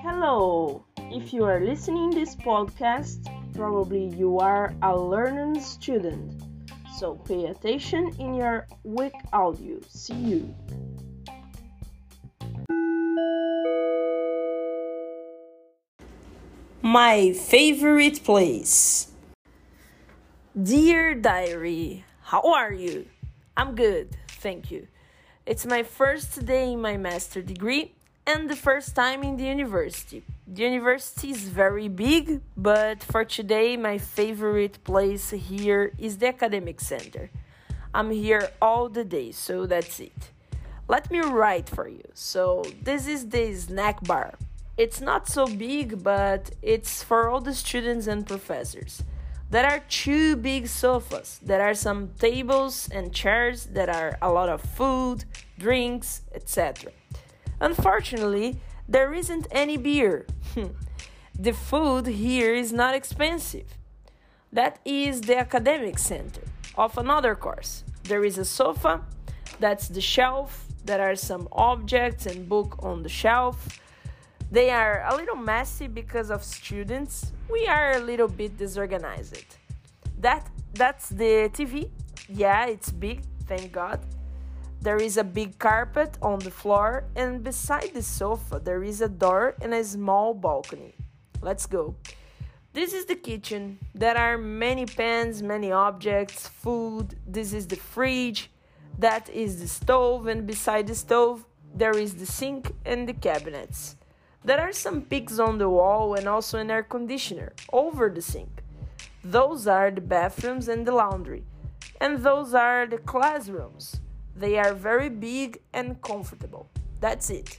Hello! If you are listening this podcast, probably you are a learning student. So pay attention in your week audio. See you. My favorite place. Dear Diary, how are you? I'm good, thank you. It's my first day in my master degree and the first time in the university. The university is very big, but for today, my favorite place here is the academic center. I'm here all the day, so that's it. Let me write for you. So, this is the snack bar. It's not so big, but it's for all the students and professors. There are two big sofas. There are some tables and chairs. There are a lot of food, drinks, etc. Unfortunately, there isn't any beer. the food here is not expensive. That is the academic center of another course. There is a sofa, that's the shelf. There are some objects and book on the shelf. They are a little messy because of students. We are a little bit disorganized. That that's the TV. Yeah, it's big, thank God. There is a big carpet on the floor, and beside the sofa, there is a door and a small balcony. Let's go. This is the kitchen. There are many pans, many objects, food. This is the fridge. That is the stove, and beside the stove, there is the sink and the cabinets. There are some pigs on the wall and also an air conditioner over the sink. Those are the bathrooms and the laundry. And those are the classrooms. They are very big and comfortable. That's it.